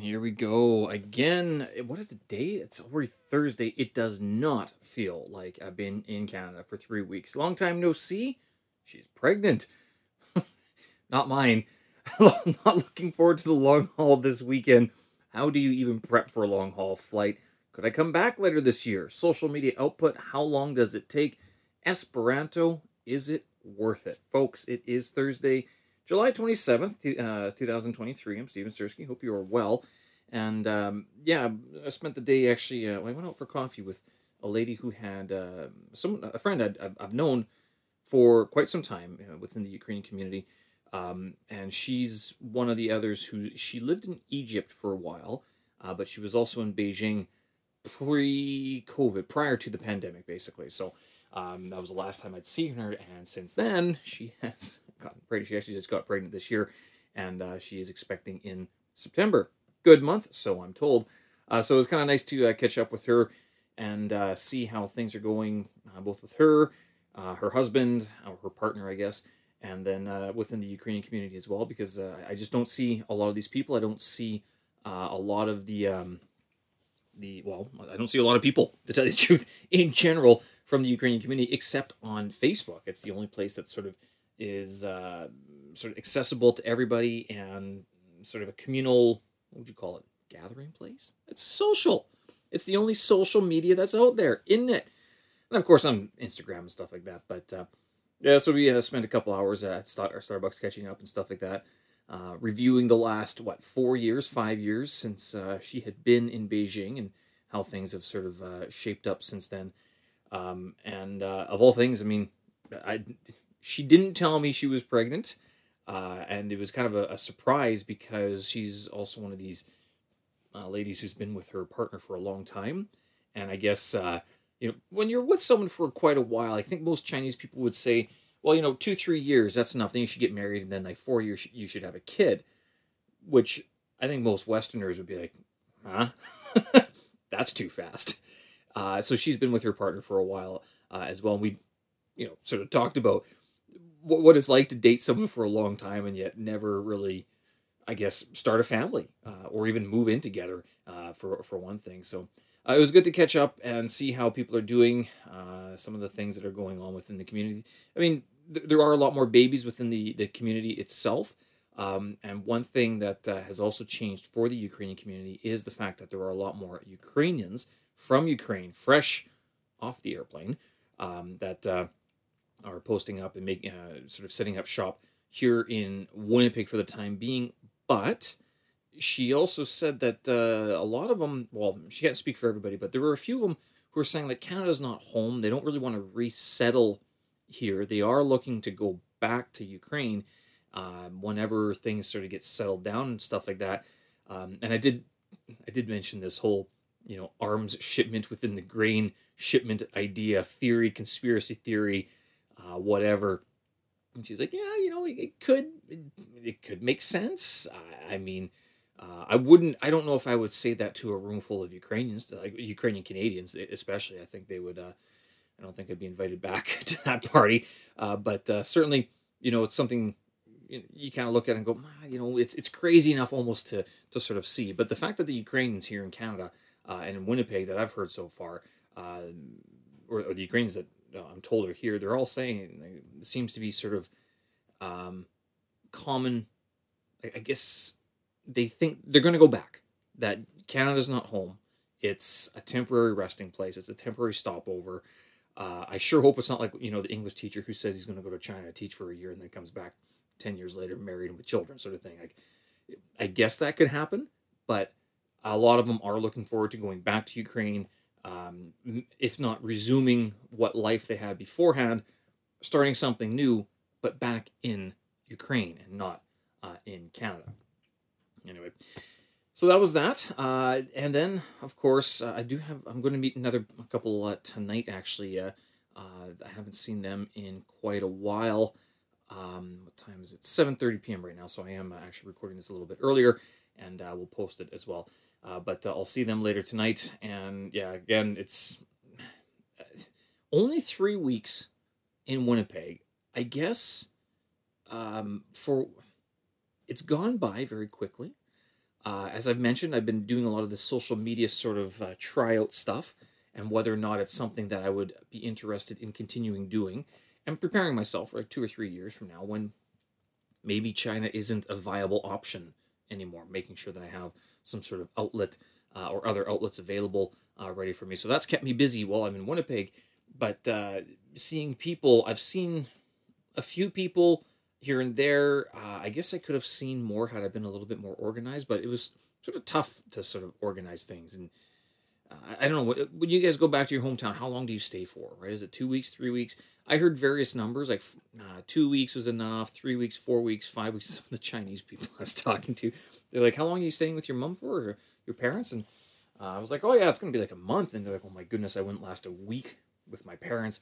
Here we go again. What is the date? It's already Thursday. It does not feel like I've been in Canada for three weeks. Long time no see. She's pregnant. not mine. not looking forward to the long haul this weekend. How do you even prep for a long haul flight? Could I come back later this year? Social media output. How long does it take? Esperanto. Is it worth it? Folks, it is Thursday. July 27th, uh, 2023. I'm Steven Sirski. Hope you are well. And um, yeah, I spent the day actually, uh, I went out for coffee with a lady who had uh, some a friend i have known for quite some time uh, within the Ukrainian community. Um, and she's one of the others who she lived in Egypt for a while, uh, but she was also in Beijing pre COVID, prior to the pandemic, basically. So um, that was the last time I'd seen her. And since then, she has gotten pregnant. She actually just got pregnant this year, and uh, she is expecting in September. Good month, so I'm told. Uh, so it was kind of nice to uh, catch up with her and uh, see how things are going, uh, both with her, uh, her husband, or her partner, I guess, and then within the Ukrainian community as well, because I just don't see a lot of these people. I don't see a lot of the um, the well, I don't see a lot of people to tell you the truth in general from the Ukrainian community, except on Facebook. It's the only place that sort of is uh, sort of accessible to everybody and sort of a communal, what would you call it, gathering place? It's social. It's the only social media that's out there, isn't it? And of course, on Instagram and stuff like that. But uh, yeah, so we uh, spent a couple hours at Star- Starbucks catching up and stuff like that, uh, reviewing the last, what, four years, five years since uh, she had been in Beijing and how things have sort of uh, shaped up since then. Um, and uh, of all things, I mean, I she didn't tell me she was pregnant, uh, and it was kind of a, a, surprise because she's also one of these uh, ladies who's been with her partner for a long time, and I guess uh, you know when you're with someone for quite a while, I think most Chinese people would say, well, you know, two three years that's enough. Then you should get married, and then like four years you should have a kid, which I think most Westerners would be like, huh, that's too fast. Uh, so she's been with her partner for a while uh, as well. And we, you know, sort of talked about what, what it's like to date someone for a long time and yet never really, I guess, start a family uh, or even move in together uh, for for one thing. So uh, it was good to catch up and see how people are doing, uh, some of the things that are going on within the community. I mean, th- there are a lot more babies within the the community itself. Um, and one thing that uh, has also changed for the Ukrainian community is the fact that there are a lot more Ukrainians from Ukraine, fresh off the airplane, um, that uh, are posting up and making uh, sort of setting up shop here in Winnipeg for the time being. But she also said that uh, a lot of them, well, she can't speak for everybody, but there were a few of them who are saying that Canada's not home. They don't really want to resettle here. They are looking to go back to Ukraine um, whenever things sort of get settled down and stuff like that. Um, and I did, I did mention this whole, you know, arms shipment within the grain shipment idea theory, conspiracy theory uh, whatever. And she's like, yeah, you know, it, it could, it, it, could make sense. I, I mean, uh, I wouldn't, I don't know if I would say that to a room full of Ukrainians, like Ukrainian Canadians, especially. I think they would, uh, I don't think I'd be invited back to that party. Uh, but uh, certainly, you know, it's something you, you kind of look at and go, you know, it's, it's crazy enough almost to, to sort of see. But the fact that the Ukrainians here in Canada uh, and in Winnipeg that I've heard so far, uh, or, or the Ukrainians that uh, I'm told are here, they're all saying it seems to be sort of um, common. I guess they think they're going to go back. That Canada's not home. It's a temporary resting place. It's a temporary stopover. Uh, I sure hope it's not like you know the English teacher who says he's going to go to China to teach for a year and then comes back ten years later, married and with children, sort of thing. Like, I guess that could happen, but a lot of them are looking forward to going back to Ukraine um, if not resuming what life they had beforehand, starting something new, but back in Ukraine and not uh, in Canada. Anyway, so that was that. Uh, and then, of course, uh, I do have, I'm going to meet another couple uh, tonight, actually. Uh, uh, I haven't seen them in quite a while. Um, what time is it? 7.30 p.m. right now, so I am actually recording this a little bit earlier, and we'll post it as well. Uh, but uh, I'll see them later tonight. And yeah, again, it's only three weeks in Winnipeg. I guess um, for it's gone by very quickly. Uh, as I've mentioned, I've been doing a lot of this social media sort of uh, tryout stuff, and whether or not it's something that I would be interested in continuing doing, and preparing myself for like two or three years from now when maybe China isn't a viable option anymore. Making sure that I have some sort of outlet uh, or other outlets available uh, ready for me. So that's kept me busy while I'm in Winnipeg. But uh, seeing people, I've seen a few people here and there. Uh, I guess I could have seen more had I been a little bit more organized, but it was sort of tough to sort of organize things. And uh, I don't know, when you guys go back to your hometown, how long do you stay for, right? Is it two weeks, three weeks? I heard various numbers, like two weeks was enough, three weeks, four weeks, five weeks. Some of the Chinese people I was talking to, they're like, how long are you staying with your mom for, or your parents? And uh, I was like, oh yeah, it's to be like a month. And they're like, oh my goodness, I wouldn't last a week with my parents.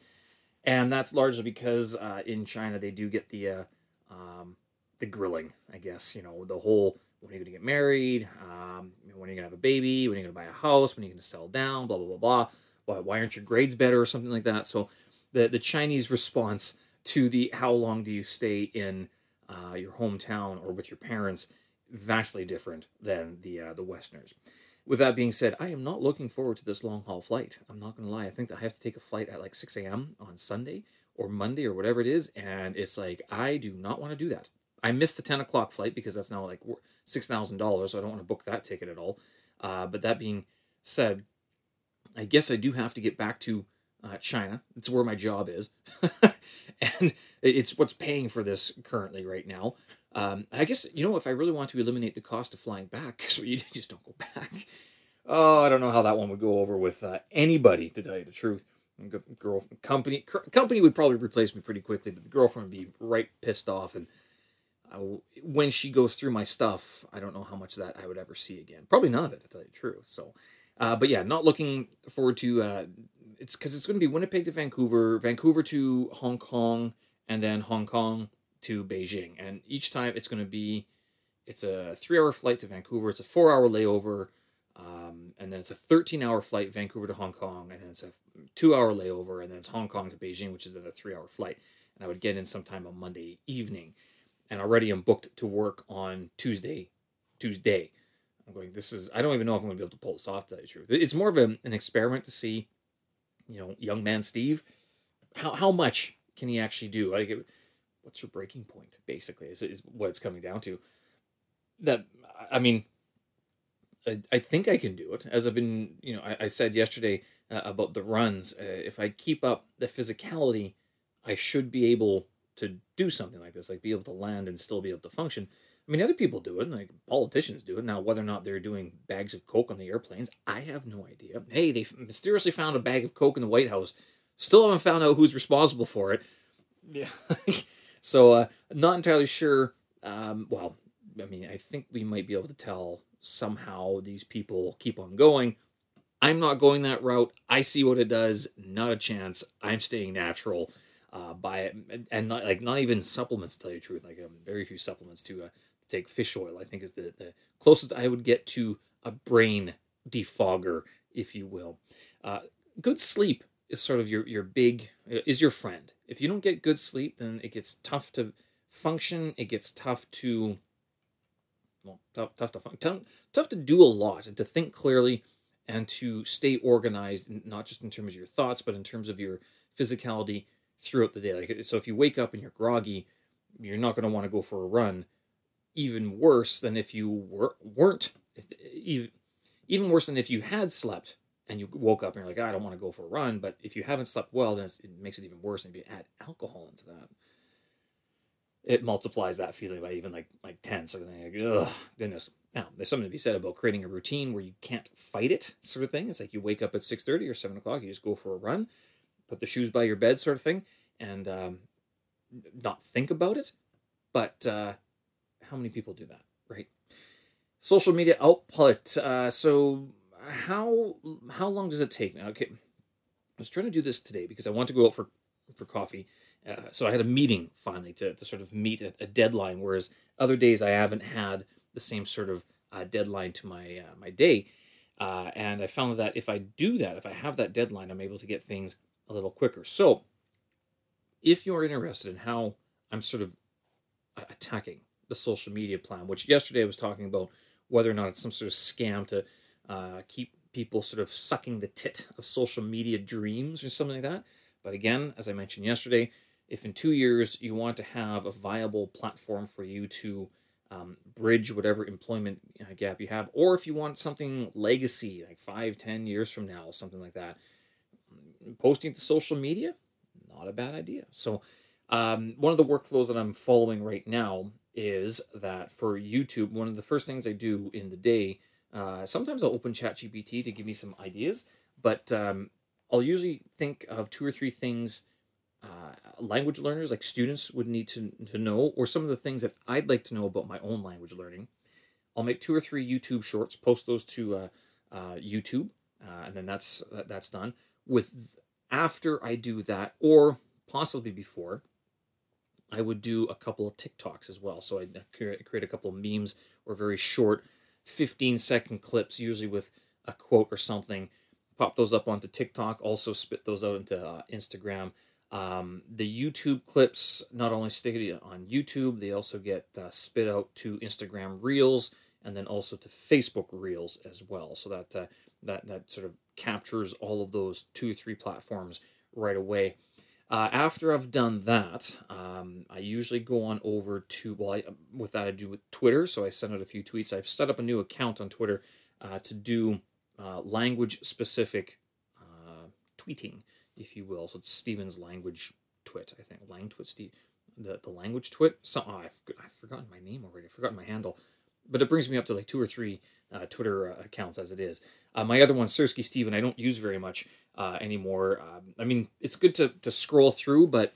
And that's largely because uh, in China they do get the uh, um, the grilling, I guess. You know, the whole when are you going to get married? Um, when are you going to have a baby? When are you going to buy a house? When are you going to settle down? Blah, blah, blah, blah. Why, why aren't your grades better or something like that? So the, the Chinese response to the how long do you stay in uh, your hometown or with your parents vastly different than the uh, the Westerners. With that being said, I am not looking forward to this long haul flight. I'm not going to lie. I think that I have to take a flight at like 6 a.m. on Sunday or Monday or whatever it is. And it's like, I do not want to do that. I missed the 10 o'clock flight because that's now like $6,000. So I don't want to book that ticket at all. Uh, but that being said, I guess I do have to get back to uh, China. It's where my job is. and it's what's paying for this currently right now. Um, I guess you know if I really want to eliminate the cost of flying back, so you just don't go back. Oh, I don't know how that one would go over with uh, anybody, to tell you the truth. Girl company company would probably replace me pretty quickly, but the girlfriend would be right pissed off. And when she goes through my stuff, I don't know how much that I would ever see again. Probably none of it, to tell you the truth. So, uh, but yeah, not looking forward to. Uh, it's because it's going to be Winnipeg to Vancouver, Vancouver to Hong Kong, and then Hong Kong to Beijing, and each time it's going to be it's a three hour flight to Vancouver, it's a four hour layover, um, and then it's a 13 hour flight Vancouver to Hong Kong, and then it's a two hour layover, and then it's Hong Kong to Beijing, which is another three hour flight. And I would get in sometime on Monday evening, and already I'm booked to work on Tuesday. Tuesday, I'm going. This is I don't even know if I'm going to be able to pull this off. To tell you truth, it's more of a, an experiment to see, you know, young man Steve, how how much can he actually do? Like what's your breaking point basically is, is what it's coming down to that i mean I, I think i can do it as i've been you know i, I said yesterday uh, about the runs uh, if i keep up the physicality i should be able to do something like this like be able to land and still be able to function i mean other people do it like politicians do it now whether or not they're doing bags of coke on the airplanes i have no idea hey they mysteriously found a bag of coke in the white house still haven't found out who's responsible for it yeah So, uh, not entirely sure. Um, well, I mean, I think we might be able to tell somehow these people keep on going. I'm not going that route. I see what it does. Not a chance. I'm staying natural. Uh, by and not like not even supplements. To tell you the truth, like um, very few supplements to uh, take fish oil. I think is the the closest I would get to a brain defogger, if you will. Uh, good sleep is sort of your your big is your friend. If you don't get good sleep, then it gets tough to function. It gets tough to well, tough, tough to fun, tough, tough to do a lot and to think clearly and to stay organized, not just in terms of your thoughts, but in terms of your physicality throughout the day. Like so, if you wake up and you're groggy, you're not going to want to go for a run. Even worse than if you were weren't. Even even worse than if you had slept and you woke up and you're like, I don't want to go for a run. But if you haven't slept well, then it makes it even worse. And if you add alcohol into that, it multiplies that feeling by even like like ten. So like, ugh, goodness. Now there's something to be said about creating a routine where you can't fight it, sort of thing. It's like you wake up at six thirty or seven o'clock, you just go for a run, put the shoes by your bed, sort of thing, and um, not think about it. But uh, how many people do that, right? Social media output. Uh, so how how long does it take now? Okay, I was trying to do this today because I want to go out for for coffee. Uh, so I had a meeting finally to, to sort of meet a, a, deadline, whereas other days I haven't had the same sort of uh, deadline to my uh, my day. Uh, and I found that if I do that, if I have that deadline, I'm able to get things a little quicker. So, if you're interested in how I'm sort of attacking the social media plan, which yesterday I was talking about whether or not it's some sort of scam to uh, keep people sort of sucking the tit of social media dreams or something like that. But again, as I mentioned yesterday, if in two years you want to have a viable platform for you to um, bridge whatever employment uh, gap you have, or if you want something legacy, like five, ten years from now, something like that, posting to social media, not a bad idea. So, um, one of the workflows that I'm following right now is that for YouTube, one of the first things I do in the day, uh, sometimes I'll open ChatGPT to give me some ideas, but um, I'll usually think of two or three things uh, language learners, like students, would need to, to know, or some of the things that I'd like to know about my own language learning. I'll make two or three YouTube shorts, post those to uh, uh, YouTube, uh, and then that's that's done. With after I do that, or possibly before, I would do a couple of TikToks as well. So I'd create a couple of memes or very short, 15 second clips, usually with a quote or something. Pop those up onto TikTok. Also spit those out into uh, Instagram um, the YouTube clips not only stay on YouTube, they also get uh, spit out to Instagram Reels and then also to Facebook Reels as well. So that uh, that that sort of captures all of those two three platforms right away. Uh, after I've done that, um, I usually go on over to well, I, with that I do with Twitter. So I send out a few tweets. I've set up a new account on Twitter uh, to do uh, language specific uh, tweeting if you will. So it's Steven's language twit, I think. Lang twit, Steve. The, the language twit. So, oh, I've, I've forgotten my name already. I've forgotten my handle. But it brings me up to like two or three uh, Twitter uh, accounts as it is. Uh, my other one, Sirski Steven, I don't use very much uh, anymore. Um, I mean, it's good to, to scroll through, but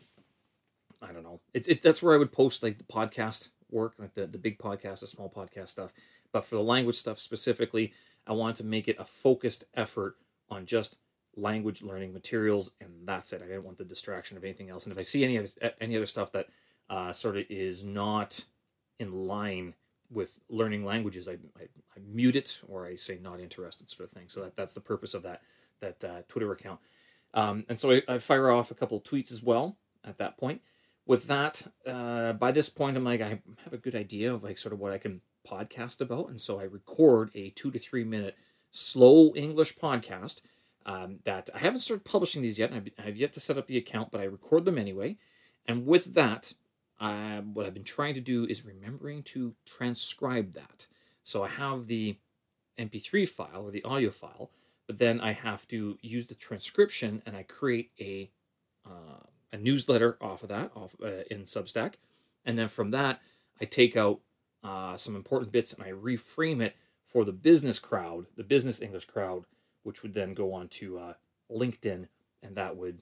I don't know. It's it, that's where I would post like the podcast work, like the, the big podcast, the small podcast stuff. But for the language stuff specifically, I want to make it a focused effort on just language learning materials, and that's it. I didn't want the distraction of anything else. And if I see any other any other stuff that uh, sort of is not in line with learning languages, I, I, I, mute it or I say not interested, sort of thing. So that, that's the purpose of that that uh, Twitter account. Um, and so I, I, fire off a couple of tweets as well at that point. With that, uh, by this point, I'm like, I have a good idea of like sort of what I can podcast about, and so I record a two to three minute slow English podcast um, that I haven't started publishing these yet. I've, I've, yet to set up the account, but I record them anyway. And with that, uh, what I've been trying to do is remembering to transcribe that. So I have the MP3 file or the audio file, but then I have to use the transcription and I create a uh, a newsletter off of that off uh, in Substack, and then from that I take out uh, some important bits and I reframe it for the business crowd, the business English crowd which would then go on to uh, LinkedIn, and that would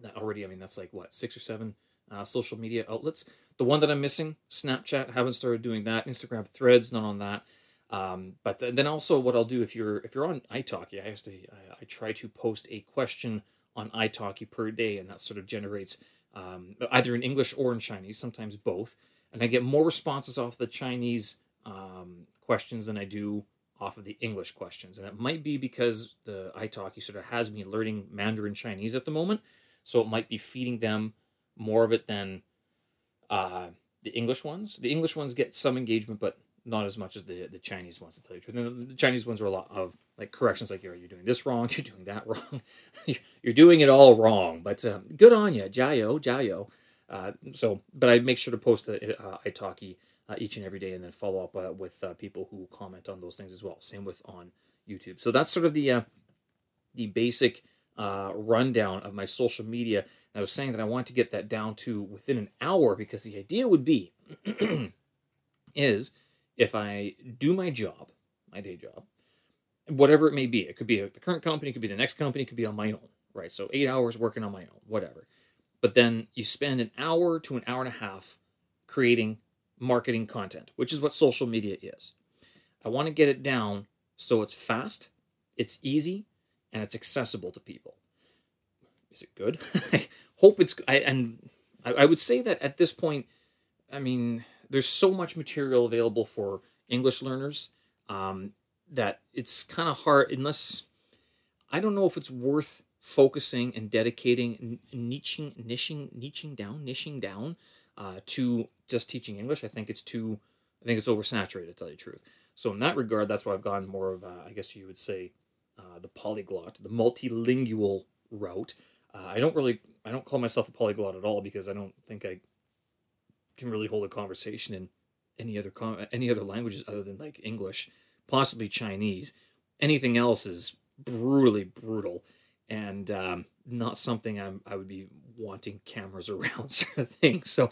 that already. I mean, that's like what six or seven uh, social media outlets. The one that I'm missing, Snapchat, haven't started doing that. Instagram Threads, not on that. Um, but then also, what I'll do if you're if you're on italki, I actually I, I try to post a question on italki per day, and that sort of generates um, either in English or in Chinese, sometimes both. And I get more responses off the Chinese um, questions than I do off of the English questions. And it might be because the italki sort of has me learning Mandarin Chinese at the moment. So it might be feeding them more of it than uh, the English ones. The English ones get some engagement, but not as much as the, the Chinese ones, to tell you the truth. The Chinese ones are a lot of like corrections like, you're, you're doing this wrong, you're doing that wrong, you're doing it all wrong. But uh, good on you, Jiayou, Jiayou. Uh, so, but I make sure to post the uh, italki uh, each and every day, and then follow up uh, with uh, people who comment on those things as well. Same with on YouTube. So that's sort of the uh, the basic uh, rundown of my social media. And I was saying that I want to get that down to within an hour because the idea would be is if I do my job, my day job, whatever it may be. It could be the current company, it could be the next company, it could be on my own, right? So eight hours working on my own, whatever. But then you spend an hour to an hour and a half creating marketing content, which is what social media is. I want to get it down so it's fast, it's easy, and it's accessible to people. Is it good? I hope it's. I, and I, I would say that at this point, I mean, there's so much material available for English learners um, that it's kind of hard unless I don't know if it's worth focusing and dedicating niching niching niching down niching down uh, to just teaching English. I think it's too, I think it's oversaturated to tell you the truth. So in that regard, that's why I've gone more of, a, I guess you would say, uh, the polyglot, the multilingual route. Uh, I don't really, I don't call myself a polyglot at all because I don't think I can really hold a conversation in any other com- any other languages other than like English, possibly Chinese. Anything else is brutally brutal and um, not something I'm, I would be wanting cameras around sort of thing. So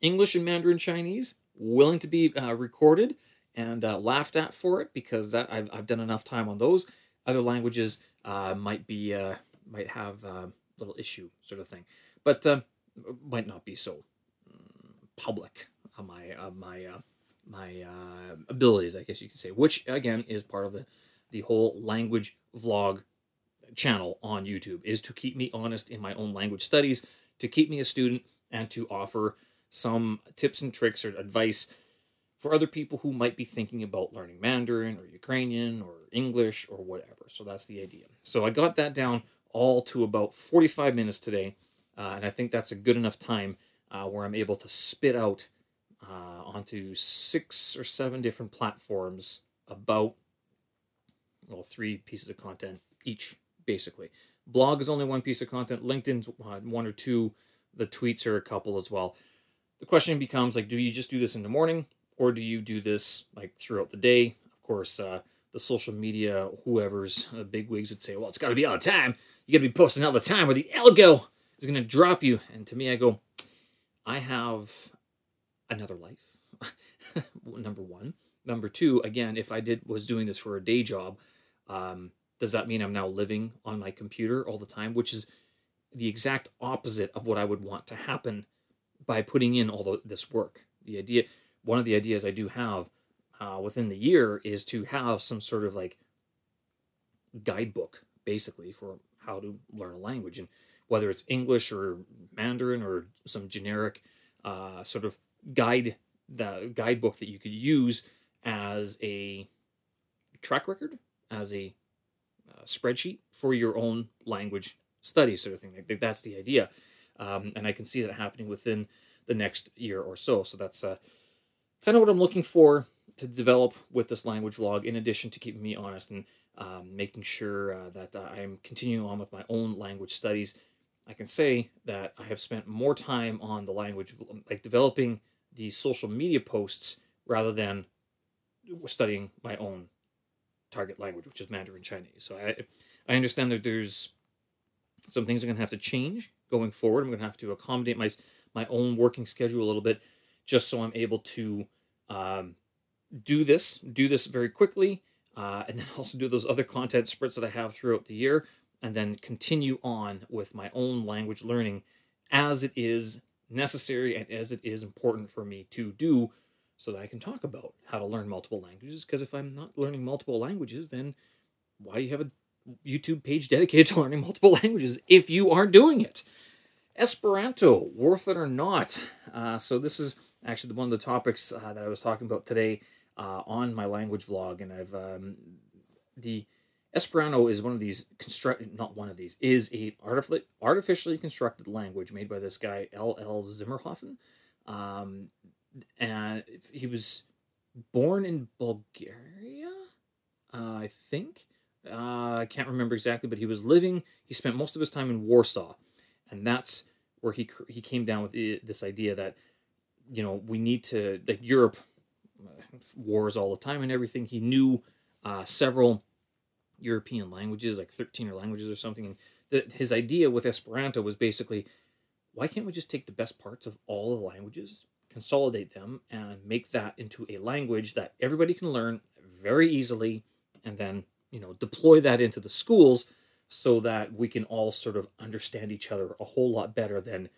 English and Mandarin Chinese willing to be uh, recorded and uh, laughed at for it because that, I've, I've done enough time on those. Other languages uh, might be uh, might have a um, little issue sort of thing, but um, might not be so mm, public of my my uh, my uh, abilities, I guess you could say, which again is part of the the whole language vlog channel on YouTube is to keep me honest in my own language studies, to keep me a student, and to offer some tips and tricks or advice for other people who might be thinking about learning Mandarin or Ukrainian or English or whatever. So that's the idea. So I got that down all to about 45 minutes today, uh, and I think that's a good enough time uh, where I'm able to spit out uh, onto six or seven different platforms about well three pieces of content each basically. Blog is only one piece of content. LinkedIn's uh, one or two. The tweets are a couple as well. The question becomes like, do you just do this in the morning, or do you do this like throughout the day? Of course, uh, the social media whoever's uh, big wigs would say, well, it's got to be all the time. You got to be posting all the time, or the algo is going to drop you. And to me, I go, I have another life. Number one. Number two, again, if I did was doing this for a day job, um, does that mean I'm now living on my computer all the time? Which is the exact opposite of what I would want to happen by putting in all the, this work. The idea, one of the ideas I do have uh, within the year is to have some sort of like guidebook, basically, for how to learn a language. And whether it's English or Mandarin or some generic uh, sort of guide, the guidebook that you could use as a track record, as a spreadsheet for your own language study sort of thing. Like that's the idea, um, and I can see that happening within the next year or so. So that's uh, kind of what I'm looking for to develop with this language log, In addition to keeping me honest and um, making sure uh, that uh, I'm continuing on with my own language studies. I can say that I have spent more time on the language, like developing these social media posts rather than studying my own target language, which is Mandarin Chinese. So I, I understand that there's some things I'm going to have to change going forward. I'm going to have to accommodate my my own working schedule a little bit, just so I'm able to um, do this, do this very quickly, uh, and then also do those other content sprints that I have throughout the year, and then continue on with my own language learning as it is necessary and as it is important for me to do so that I can talk about how to learn multiple languages. Because if I'm not learning multiple languages, then why do you have a YouTube page dedicated to learning multiple languages if you aren't doing it? Esperanto, worth it or not? Uh, so this is actually one of the topics uh, that I was talking about today uh, on my language vlog, and I've um, the Esperanto is one of these construct not one of these is a artificially artificially constructed language made by this guy L. L. Zimmerhofen. Um, and he was born in Bulgaria, uh, I think. Uh, I can't remember exactly, but he was living. He spent most of his time in Warsaw, and that's where he he came down with this idea that you know we need to like Europe wars all the time and everything. He knew uh, several European languages, like thirteen or languages or something, and the, his idea with Esperanto was basically, why can't we just take the best parts of all the languages consolidate them and make that into a language that everybody can learn very easily and then you know deploy that into the schools so that we can all sort of understand each other a whole lot better than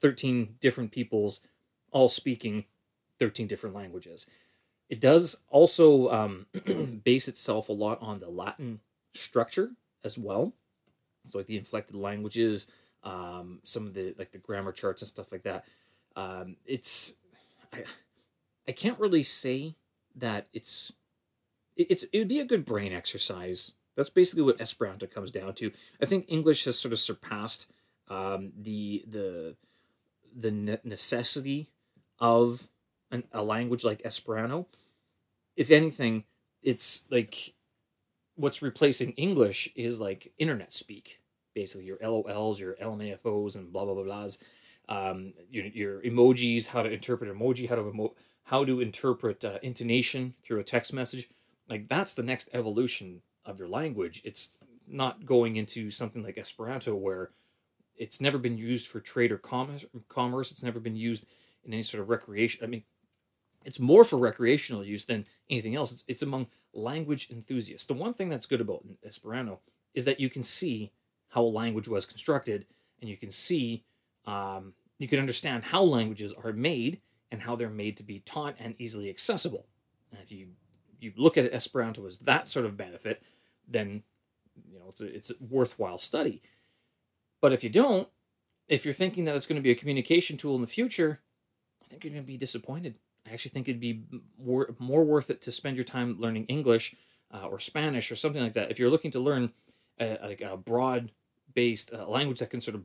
13 different peoples all speaking 13 different languages it does also um, base itself a lot on the latin structure as well so like the inflected languages um, some of the like the grammar charts and stuff like that um, it's I, I can't really say that it's it's it would be a good brain exercise. That's basically what Esperanto comes down to. I think English has sort of surpassed um, the the the necessity of an, a language like Esperanto. if anything, it's like what's replacing English is like internet speak, basically your LOLs, your LMAFOs, and blah blah blah blahs. Um, your, your emojis, how to interpret emoji, how to emo- how to interpret uh, intonation through a text message. Like that's the next evolution of your language. It's not going into something like Esperanto where it's never been used for trade or commerce. Commerce. It's never been used in any sort of recreation. I mean, it's more for recreational use than anything else. It's, it's among language enthusiasts. The one thing that's good about Esperanto is that you can see how a language was constructed, and you can see, um, you can understand how languages are made and how they're made to be taught and easily accessible. And if you you look at Esperanto as that sort of benefit, then you know it's a, it's a worthwhile study. But if you don't, if you're thinking that it's going to be a communication tool in the future, think you're going to be disappointed. I actually think it'd be more, more worth it to spend your time learning English uh, or Spanish or something like that. If you're looking to learn a, like a broad based uh, language that can sort of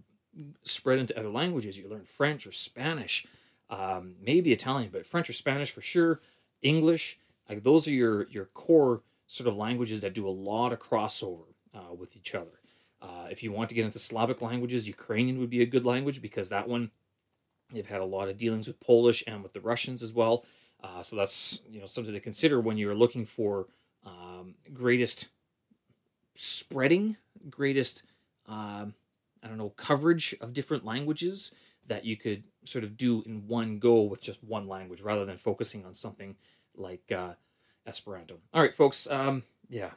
spread into other languages, you learn French or Spanish, um, maybe Italian, but French or Spanish for sure, English. Like those are your your core sort of languages that do a lot of crossover uh, with each other. Uh, if you want to get into Slavic languages, Ukrainian would be a good language because that one they've had a lot of dealings with Polish and with the Russians as well. Uh, so that's you know something to consider when you're looking for um, greatest spreading, greatest um, I don't know coverage of different languages that you could sort of do in one go with just one language rather than focusing on something like uh, Esperanto. All right, folks. Um, yeah,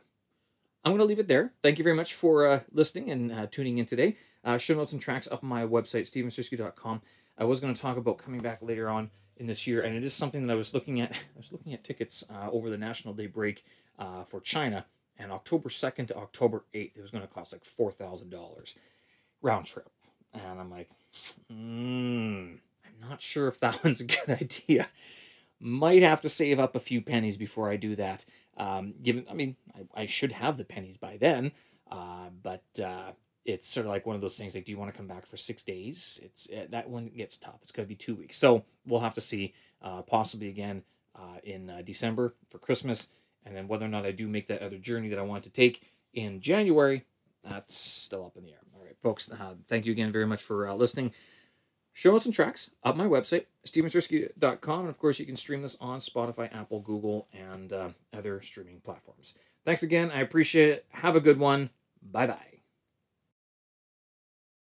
I'm going to leave it there. Thank you very much for uh, listening and uh, tuning in today. Uh, show notes and tracks up on my website, stevensirski.com. I was going to talk about coming back later on in this year, and it is something that I was looking at. I was looking at tickets uh, over the National Day break uh, for China, and October 2nd to October 8th, it was going to cost like $4,000 round trip. And I'm like, mm, I'm not sure if that one's a good idea. Might have to save up a few pennies before I do that. Um, given, I mean, I, I should have the pennies by then, uh, but uh, it's sort of like one of those things. Like, do you want to come back for six days? It's uh, that one gets tough. It's going to be two weeks, so we'll have to see. Uh, possibly again uh, in uh, December for Christmas, and then whether or not I do make that other journey that I want to take in January, that's still up in the air. All right, folks. thank you again very much for listening. Show notes and tracks up my website, stevensirski.com. And of course, you can stream this on Spotify, Apple, Google, and uh, other streaming platforms. Thanks again. I appreciate it. Have a good one. Bye bye.